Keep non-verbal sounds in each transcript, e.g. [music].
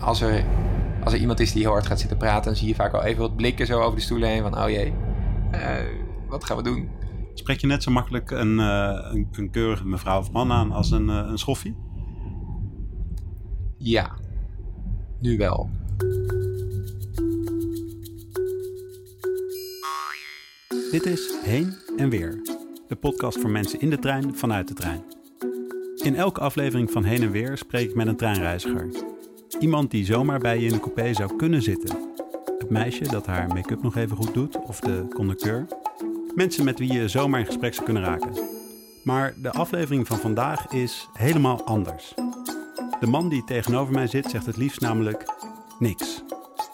als er, als er iemand is die heel hard gaat zitten praten, dan zie je vaak al even wat blikken zo over de stoelen heen van, oh jee, eh, wat gaan we doen? Spreek je net zo makkelijk een, uh, een, een, keurige mevrouw of man aan als een, uh, een schoffie? Ja, nu wel. Dit is Heen en Weer, de podcast voor mensen in de trein vanuit de trein. In elke aflevering van Heen en Weer spreek ik met een treinreiziger. Iemand die zomaar bij je in de coupé zou kunnen zitten. Het meisje dat haar make-up nog even goed doet, of de conducteur. Mensen met wie je zomaar in gesprek zou kunnen raken. Maar de aflevering van vandaag is helemaal anders. De man die tegenover mij zit zegt het liefst namelijk niks.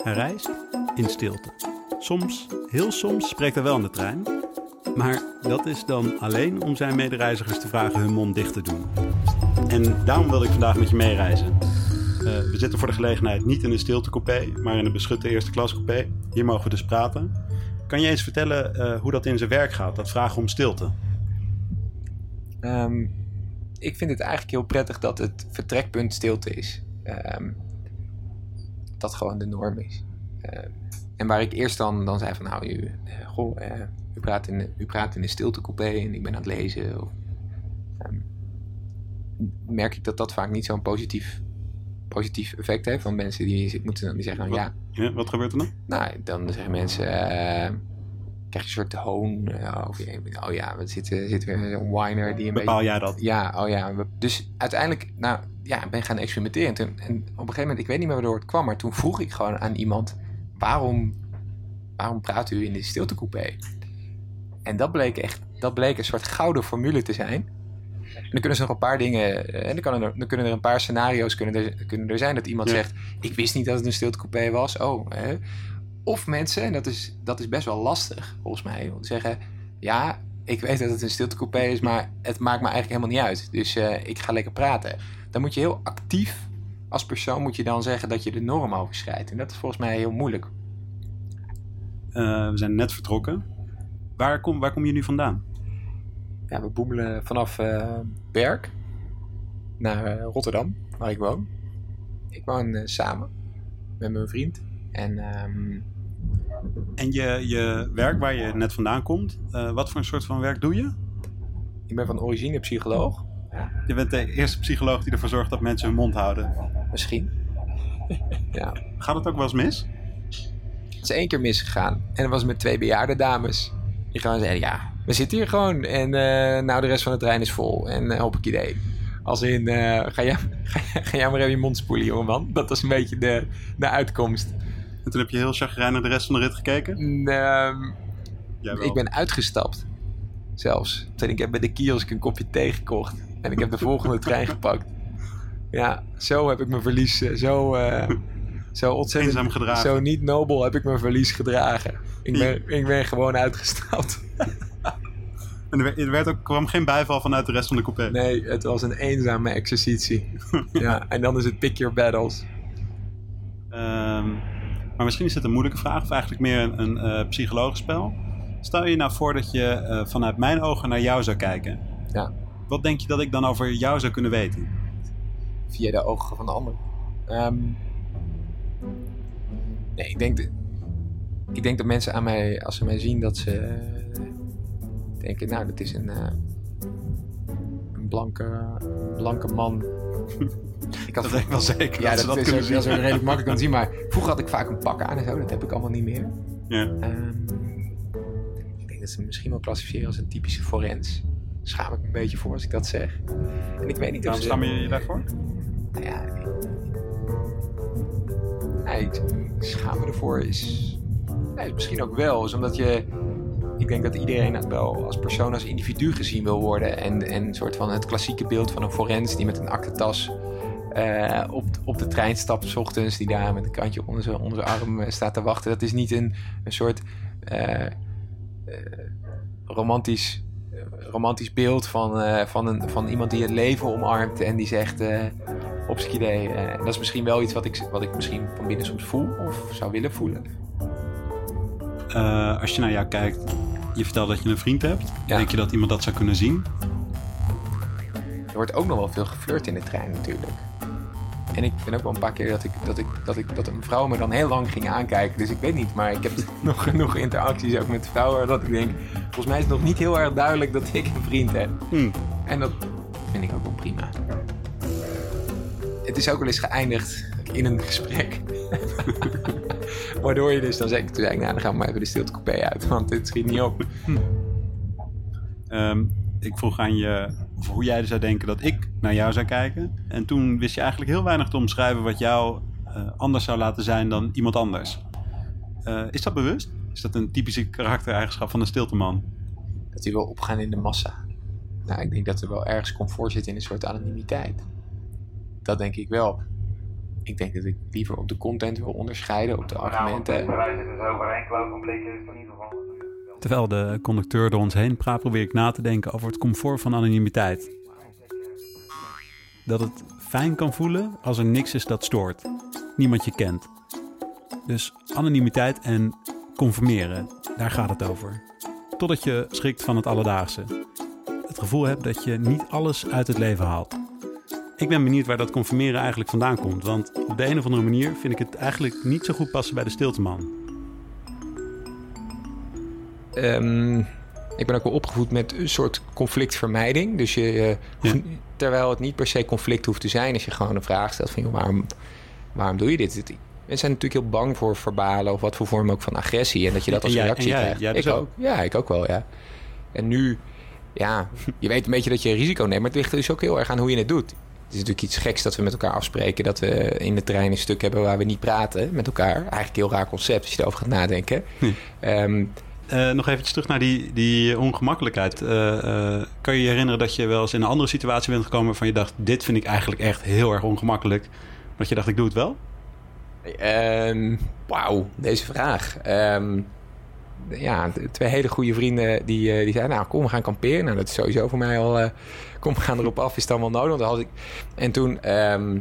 Hij reist in stilte. Soms, heel soms, spreekt hij wel in de trein. Maar dat is dan alleen om zijn medereizigers te vragen hun mond dicht te doen. En daarom wilde ik vandaag met je meereizen. Uh, we zitten voor de gelegenheid niet in een stiltecoupé, maar in een beschutte eerste klas coupé. Hier mogen we dus praten. Kan je eens vertellen uh, hoe dat in zijn werk gaat, dat vragen om stilte? Um, ik vind het eigenlijk heel prettig dat het vertrekpunt stilte is. Um, dat gewoon de norm is. Uh, en waar ik eerst dan, dan zei van nou, u, goh, u, praat in, u praat in een stiltecoupé en ik ben aan het lezen. Of, merk ik dat dat vaak niet zo'n positief positief effect heeft van mensen die moeten dan die zeggen wat, ja. ja. Wat gebeurt er dan? Nou, dan zeggen mensen, uh, krijg je een soort hoon. Uh, of, oh ja, we zitten, zit weer zo'n whiner die een Bepaal jij dat? Ja, oh ja. Dus uiteindelijk, nou ja, ben gaan experimenteren. Toen, en op een gegeven moment, ik weet niet meer waardoor het kwam, maar toen vroeg ik gewoon aan iemand, waarom, waarom praat u in de stiltecoupé? En dat bleek echt, dat bleek een soort gouden formule te zijn dan kunnen ze nog een paar dingen. En dan, kan er, dan kunnen er een paar scenario's kunnen er, kunnen er zijn dat iemand zegt: Ik wist niet dat het een stiltecoupé was. Oh, hè. Of mensen, en dat is, dat is best wel lastig volgens mij, om te zeggen: Ja, ik weet dat het een stiltecoupé is, maar het maakt me eigenlijk helemaal niet uit. Dus uh, ik ga lekker praten. Dan moet je heel actief als persoon moet je dan zeggen dat je de norm overschrijdt. En dat is volgens mij heel moeilijk. Uh, we zijn net vertrokken. Waar kom, waar kom je nu vandaan? Ja, we boemelen vanaf uh, Berk naar uh, Rotterdam, waar ik woon. Ik woon uh, samen met mijn vriend. En, um... en je, je werk waar je net vandaan komt, wat voor een soort van werk doe je? Ik ben van origine psycholoog. Je bent de eerste psycholoog die ervoor zorgt dat mensen hun mond houden. Misschien. [laughs] ja. Gaat het ook wel eens mis? Het is één keer misgegaan. En dat was met twee bejaarde dames. Die gewoon zeiden, ja, we zitten hier gewoon. En uh, nou, de rest van de trein is vol. En uh, hoop ik idee. Als in, uh, ga, jij, [laughs] ga, ga jij maar even je mond spoelen, jongeman. Dat was een beetje de, de uitkomst. En toen heb je heel chagrijnig de rest van de rit gekeken? Um, ik ben uitgestapt. Zelfs. Toen ik heb bij de kiosk een kopje thee gekocht. En ik heb de volgende [laughs] trein gepakt. Ja, zo heb ik mijn verlies. Zo, zo ontzettend. Eenzaam gedragen. Zo niet nobel heb ik mijn verlies gedragen. Ik ben, ik ben gewoon uitgestapt. [laughs] En er werd ook, kwam geen bijval vanuit de rest van de coupé? Nee, het was een eenzame exercitie. [laughs] ja, en dan is het pick your battles. Um, maar misschien is het een moeilijke vraag, of eigenlijk meer een, een uh, psychologisch spel. Stel je nou voor dat je uh, vanuit mijn ogen naar jou zou kijken. Ja. Wat denk je dat ik dan over jou zou kunnen weten? Via de ogen van de ander. Um, nee, ik denk, de, ik denk dat mensen aan mij, als ze mij zien, dat ze denken, nou, dat is een, uh, een blanke, blanke man. [laughs] ik had dat ik wel zeker. Ja, dat, dat, dat, is, ook, dat is ook redelijk makkelijk te zien. Maar [laughs] vroeger had ik vaak een pak aan en zo. Dat heb ik allemaal niet meer. Ja. Um, ik denk dat ze me misschien wel klassificeren als een typische forens. Schaam ik me een beetje voor als ik dat zeg. En ik weet niet Waarom of schaam je je daarvoor? Nou ja, nee, ik, ik schaam me ervoor is... Nee, misschien ook wel. Is omdat je ik denk dat iedereen wel als persoon, als individu gezien wil worden. En, en een soort van het klassieke beeld van een forens die met een aktentas uh, op, op de trein stapt s ochtends. Die daar met een kantje onder zijn, onder zijn arm uh, staat te wachten. Dat is niet een, een soort uh, romantisch, romantisch beeld van, van, een, van iemand die het leven omarmt en die zegt op zijn idee. dat is misschien wel iets wat ik, wat ik misschien van binnen soms voel of zou willen voelen. Als je naar jou kijkt, je vertelt dat je een vriend hebt. Ja. Denk je dat iemand dat zou kunnen zien? Er wordt ook nog wel veel geflirt in de trein natuurlijk. En ik ben ook wel een paar keer dat, ik, dat, ik, dat, ik, dat een vrouw me dan heel lang ging aankijken. Dus ik weet niet, maar ik heb [laughs] nog genoeg interacties ook met vrouwen. Dat ik denk, volgens mij is het nog niet heel erg duidelijk dat ik een vriend heb. Hmm. En dat vind ik ook wel prima. Het is ook wel eens geëindigd in een gesprek. [laughs] Waardoor je dus dan zegt, toen zei ik, nou dan gaan we maar even de stiltecoupé uit. Want dit schiet niet op. Ehm, ik vroeg aan je hoe jij zou denken dat ik naar jou zou kijken. En toen wist je eigenlijk heel weinig te omschrijven wat jou eh, anders zou laten zijn dan iemand anders. Eh, is dat bewust? Is dat een typische karaktereigenschap van een stilteman? Dat die wil opgaan in de massa. Nou, ik denk dat er wel ergens comfort zit in een soort anonimiteit. Dat denk ik wel. Ik denk dat ik liever op de content wil onderscheiden, op de argumenten. Terwijl de conducteur door ons heen praat, probeer ik na te denken over het comfort van anonimiteit. Dat het fijn kan voelen als er niks is dat stoort. Niemand je kent. Dus anonimiteit en conformeren, daar gaat het over. Totdat je schrikt van het alledaagse. Het gevoel hebt dat je niet alles uit het leven haalt. Ik ben benieuwd waar dat conformeren eigenlijk vandaan komt. Want op de een of andere manier vind ik het eigenlijk niet zo goed passen bij de stilteman. Ehm, ik ben ook wel opgevoed met een soort conflictvermijding. Dus je, terwijl het niet per se conflict hoeft te zijn, als je gewoon een vraag stelt van joh, waarom, waarom doe je dit? Mensen zijn natuurlijk heel bang voor verbalen of wat voor vorm ook van agressie. En dat je dat als reactie krijgt. dus ik ook? ook. Ja, ik ook wel, ja. En nu, ja, je weet een beetje dat je een risico neemt, maar het ligt dus ook heel erg aan hoe je het doet. Het is natuurlijk iets geks dat we met elkaar afspreken dat we in de trein een stuk hebben waar we niet praten met elkaar. Eigenlijk een heel raar concept als je erover gaat nadenken. Ehm, Eh, nog eventjes terug naar die, die ongemakkelijkheid. Eh, eh, kan je je herinneren dat je wel eens in een andere situatie bent gekomen waarvan je dacht: dit vind ik eigenlijk echt heel erg ongemakkelijk. Maar dat je dacht: ik doe het wel? Ehm, Wauw, deze vraag. Ehm, ja, twee hele goede vrienden die, eh, die zeiden... nou, kom, we gaan kamperen. Nou, dat is sowieso voor mij al... eh, kom, we gaan erop af, is het allemaal nodig? Want dan had ik... En toen, ehm,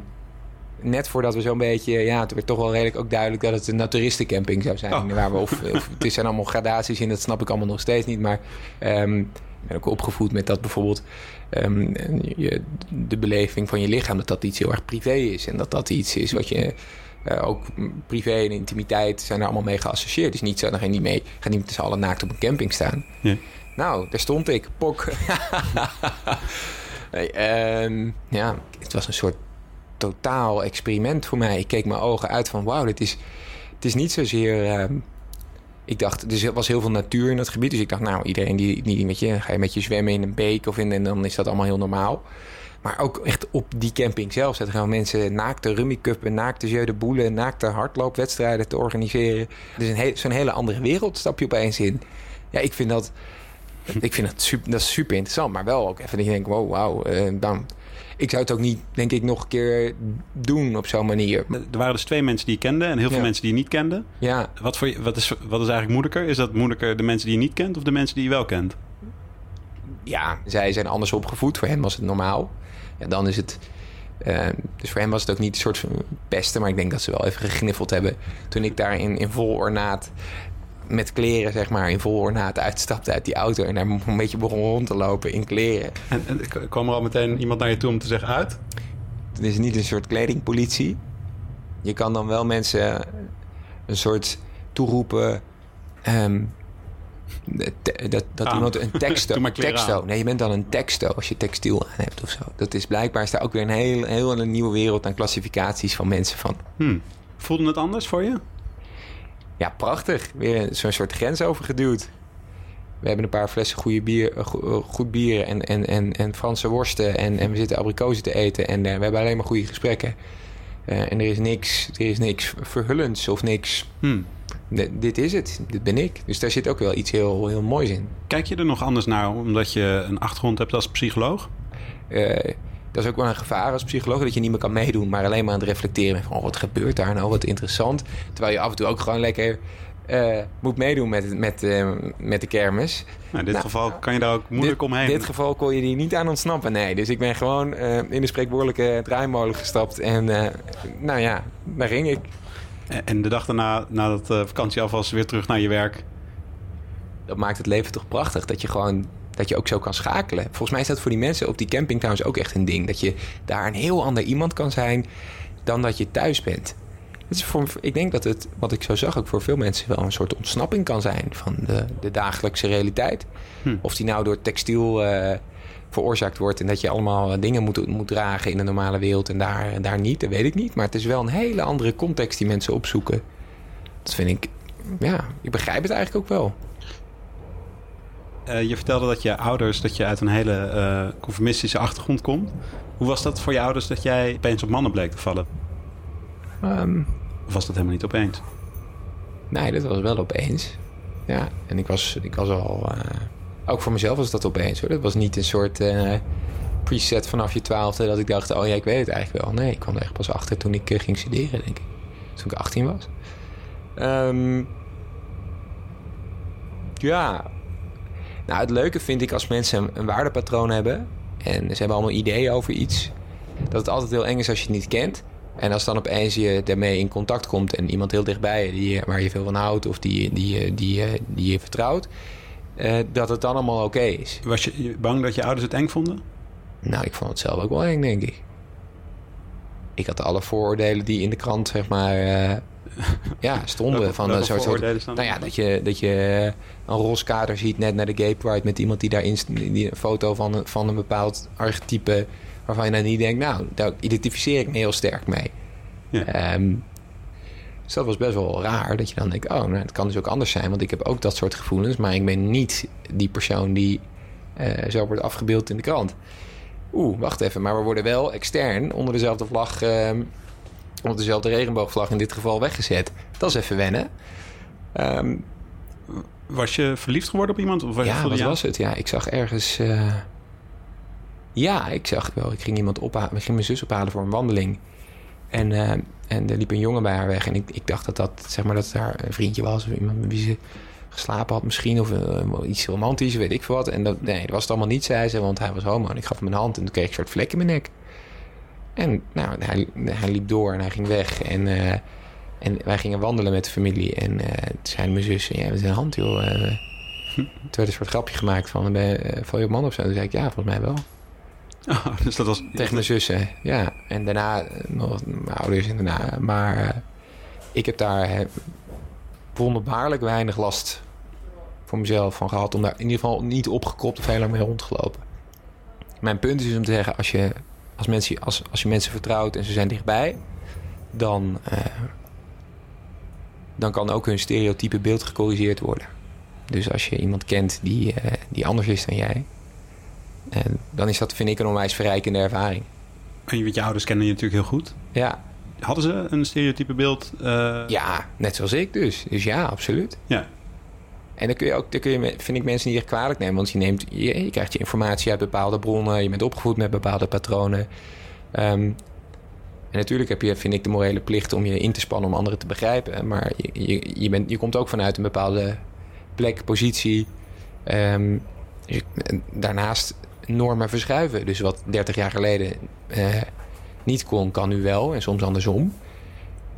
net voordat we zo'n beetje... ja, het werd toch wel redelijk ook duidelijk... dat het een naturistencamping zou zijn. Oh. Waar we, of, of, het zijn allemaal gradaties in, dat snap ik allemaal nog steeds niet. Maar ehm, ik ben ook opgevoed met dat bijvoorbeeld... ehm, je, de beleving van je lichaam... dat dat iets heel erg privé is. En dat dat iets is wat je... Eh, ook privé en intimiteit zijn er allemaal mee geassocieerd. Dus niet zo, dan ga je niet mee, ga niet met z'n allen naakt op een camping staan. Ja. Nou, daar stond ik, pok. [laughs] nee, ehm, ja, het was een soort totaal experiment voor mij. Ik keek mijn ogen uit van, wauw, dit is, het is niet zozeer... ehm, ik dacht, er was heel veel natuur in dat gebied. Dus ik dacht, nou, iedereen die, die met je, ga je met je zwemmen in een beek of in, en dan is dat allemaal heel normaal. Maar ook echt op die camping zelf zaten gewoon mensen naakte rummikuppen, naakte jeu de boule, naakte hardloopwedstrijden te organiseren. Dus een he- zo'n hele andere wereld stap je opeens in. Ja, ik vind dat, ik vind dat, super, dat is super interessant. Maar wel ook even dat je denkt, wow, wauw. eh, dan, ik zou het ook niet, denk ik, nog een keer doen op zo'n manier. Er waren dus twee mensen die je kende en heel veel Ja. mensen die je niet kende. Ja, Wat, voor, je- wat, is, wat is eigenlijk moeilijker? Is dat moeilijker de mensen die je niet kent of de mensen die je wel kent? Ja, zij zijn anders opgevoed. Voor hen was het normaal. Ja, dan is het. eh, dus voor hen was het ook niet een soort van pesten, maar ik denk dat ze wel even gegniffeld hebben. Toen ik daar in, in vol ornaat, met kleren zeg maar, in vol ornaat uitstapte uit die auto en daar een beetje begon rond te lopen in kleren. En, kwam er al meteen iemand naar je toe om te zeggen uit? Het is niet een soort kledingpolitie. Je kan dan wel mensen een soort toeroepen. ehm, te- dat dat Aan. iemand een [laughs] teksto. aan. Nee, je bent dan een teksto als je textiel aan hebt of zo. Dat is blijkbaar is daar ook weer een heel, heel een nieuwe wereld aan klassificaties van mensen van. Hm. Voelde het anders voor je? Ja, prachtig. Weer zo'n soort grens overgeduwd. We hebben een paar flessen goede bier, eh, eh, goed bier en, en, en, en Franse worsten. En, en we zitten abrikozen te eten. En eh, we hebben alleen maar goede gesprekken. Eh, en er is niks, er is niks verhullends of niks. Hm. D- dit is het. Dit ben ik. Dus daar zit ook wel iets heel, heel moois in. Kijk je er nog anders naar omdat je een achtergrond hebt als psycholoog? Eh, dat is ook wel een gevaar als psycholoog, dat je niet meer kan meedoen, maar alleen maar aan het reflecteren van oh, wat gebeurt daar nou, wat interessant. Terwijl je af en toe ook gewoon lekker eh, moet meedoen met, met, eh, met de kermis. Nou, in dit Nou, geval kan je daar ook moeilijk dit, omheen. In dit geval kon je die niet aan ontsnappen, nee. Dus ik ben gewoon eh, in de spreekwoordelijke draaimolen gestapt en nou ja, daar ging ik. En de dag daarna, nadat de vakantie af was, weer terug naar je werk. Dat maakt het leven toch prachtig, dat je gewoon dat je ook zo kan schakelen. Volgens mij is dat voor die mensen op die camping trouwens ook echt een ding. Dat je daar een heel ander iemand kan zijn. dan dat je thuis bent. Het is voor, ik denk dat het, wat ik zo zag, ook voor veel mensen wel een soort ontsnapping kan zijn van de, de dagelijkse realiteit. Hm. Of die nou door textiel eh, veroorzaakt wordt en dat je allemaal eh, dingen moet, moet dragen in de normale wereld en daar, daar niet, dat weet ik niet. Maar het is wel een hele andere context die mensen opzoeken. Dat vind ik, ja, ik begrijp het eigenlijk ook wel. Eh, je vertelde dat je ouders, dat je uit een hele conformistische achtergrond komt. Hoe was dat voor je ouders dat jij opeens op mannen bleek te vallen? Ehm, Of was dat helemaal niet opeens? Nee, dat was wel opeens. Ja, en ik was, ik was al... eh, ook voor mezelf was dat opeens hoor. Dat was niet een soort eh, preset vanaf je twaalfde... dat ik dacht, oh ja, ik weet het eigenlijk wel. Nee, ik kwam er echt pas achter toen ik eh, ging studeren, denk ik. Toen ik 18 was. Ehm, ja. Nou, het leuke vind ik als mensen een, een waardepatroon hebben... en ze hebben allemaal ideeën over iets... dat het altijd heel eng is als je het niet kent... En als dan opeens je daarmee in contact komt en iemand heel dichtbij je, die, waar je veel van houdt of die, die, die, die, je vertrouwt, eh, dat het dan allemaal oké is. Was je bang dat je ouders het eng vonden? Nou, ik vond het zelf ook wel eng, denk ik. Ik had alle vooroordelen die in de krant, zeg maar, eh, [laughs] ja, stonden. Van een soort, soort, nou ja, dat je, dat je een roze kader ziet net naar de Gay Pride met iemand die daarin die een foto van, van een bepaald archetype waarvan je dan niet denkt, nou, daar identificeer ik me heel sterk mee. Ja. Ehm, dus dat was best wel raar dat je dan denkt, oh, nou, het kan dus ook anders zijn, want ik heb ook dat soort gevoelens, maar ik ben niet die persoon die eh, zo wordt afgebeeld in de krant. Oeh, wacht even, maar we worden wel extern onder dezelfde vlag, ehm, onder dezelfde regenboogvlag in dit geval weggezet. Dat is even wennen. Ehm, Was je verliefd geworden op iemand? Of ja, je- was het? Ja, ik zag ergens. eh, Ja, ik zag het wel. Ik ging iemand ophalen. Ik ging mijn zus ophalen voor een wandeling. En, eh, en er liep een jongen bij haar weg. En ik, ik dacht dat dat, zeg maar, dat het haar een vriendje was. Of iemand met wie ze geslapen had misschien. Of eh, iets romantisch, weet ik veel wat. En dat, nee, dat was het allemaal niet, zei ze. Want hij was homo. En ik gaf hem een hand. En toen kreeg ik een soort vlek in mijn nek. En nou, hij, hij liep door en hij ging weg. En, eh, en wij gingen wandelen met de familie. En toen zei mijn zus, ja, met een hand, joh. [laughs] toen werd een soort grapje gemaakt van, val je op man of zo? Toen zei ik, ja, volgens mij wel. Oh, [laughs] dus dat was... Tegen mijn zussen, ja. En daarna eh, nog mijn ouders en daarna. Maar eh, ik heb daar eh, wonderbaarlijk weinig last voor mezelf van gehad. Om daar in ieder geval niet opgekropt of heel lang mee rondgelopen. Mijn punt is dus om te zeggen, als je, als mensen, als, als je mensen vertrouwt en ze zijn dichtbij... dan, dan kan ook hun stereotype beeld gecorrigeerd worden. Dus als je iemand kent die, die anders is dan jij... En dan is dat, vind ik, een onwijs verrijkende ervaring. En je, weet, je ouders kennen je natuurlijk heel goed. Ja, Hadden ze een stereotype beeld? eh, ja net zoals ik dus. Dus ja, absoluut. Ja. En dan kun je ook, dan kun je, vind ik mensen niet echt kwalijk nemen. Want je, neemt, je, je krijgt je informatie uit bepaalde bronnen. Je bent opgevoed met bepaalde patronen. Ehm, en natuurlijk heb je, vind ik, de morele plicht om je in te spannen om anderen te begrijpen. Maar je, je, je, bent, je komt ook vanuit een bepaalde plek, positie. Ehm, en daarnaast normen verschuiven. Dus wat 30 jaar geleden eh, niet kon, kan nu wel. En soms andersom.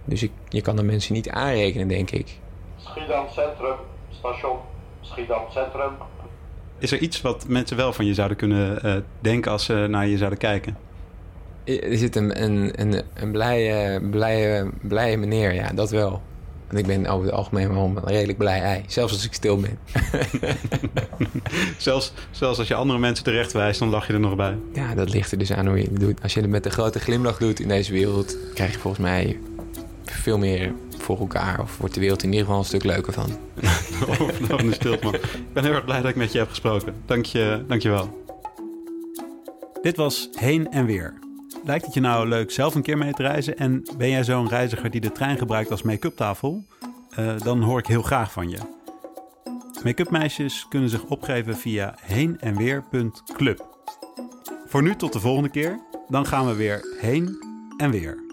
Dus ik, je kan de mensen niet aanrekenen, denk ik. Schiedam Centrum, station Schiedam Centrum. Is er iets wat mensen wel van je zouden kunnen eh, denken als ze naar je zouden kijken? Er zit een, een, een, een blije, blije, blije meneer, ja, dat wel. Want ik ben over het algemeen wel een redelijk blij ei. Zelfs als ik stil ben. [laughs] Zelfs, zelfs als je andere mensen terecht wijst, dan lach je er nog bij. Ja, dat ligt er dus aan hoe je het doet. Als je het met een grote glimlach doet in deze wereld... krijg je volgens mij veel meer voor elkaar. Of wordt de wereld in ieder geval een stuk leuker van. [laughs] Overlopende stilte, man. Ik ben heel erg blij dat ik met je heb gesproken. Dank je, dank je wel. Dit was Heen en Weer. Lijkt het je nou leuk zelf een keer mee te reizen? En ben jij zo'n reiziger die de trein gebruikt als make-up tafel? Eh, dan hoor ik heel graag van je. Make-up meisjes kunnen zich opgeven via heenenweer.club. Voor nu tot de volgende keer. Dan gaan we weer heen en weer.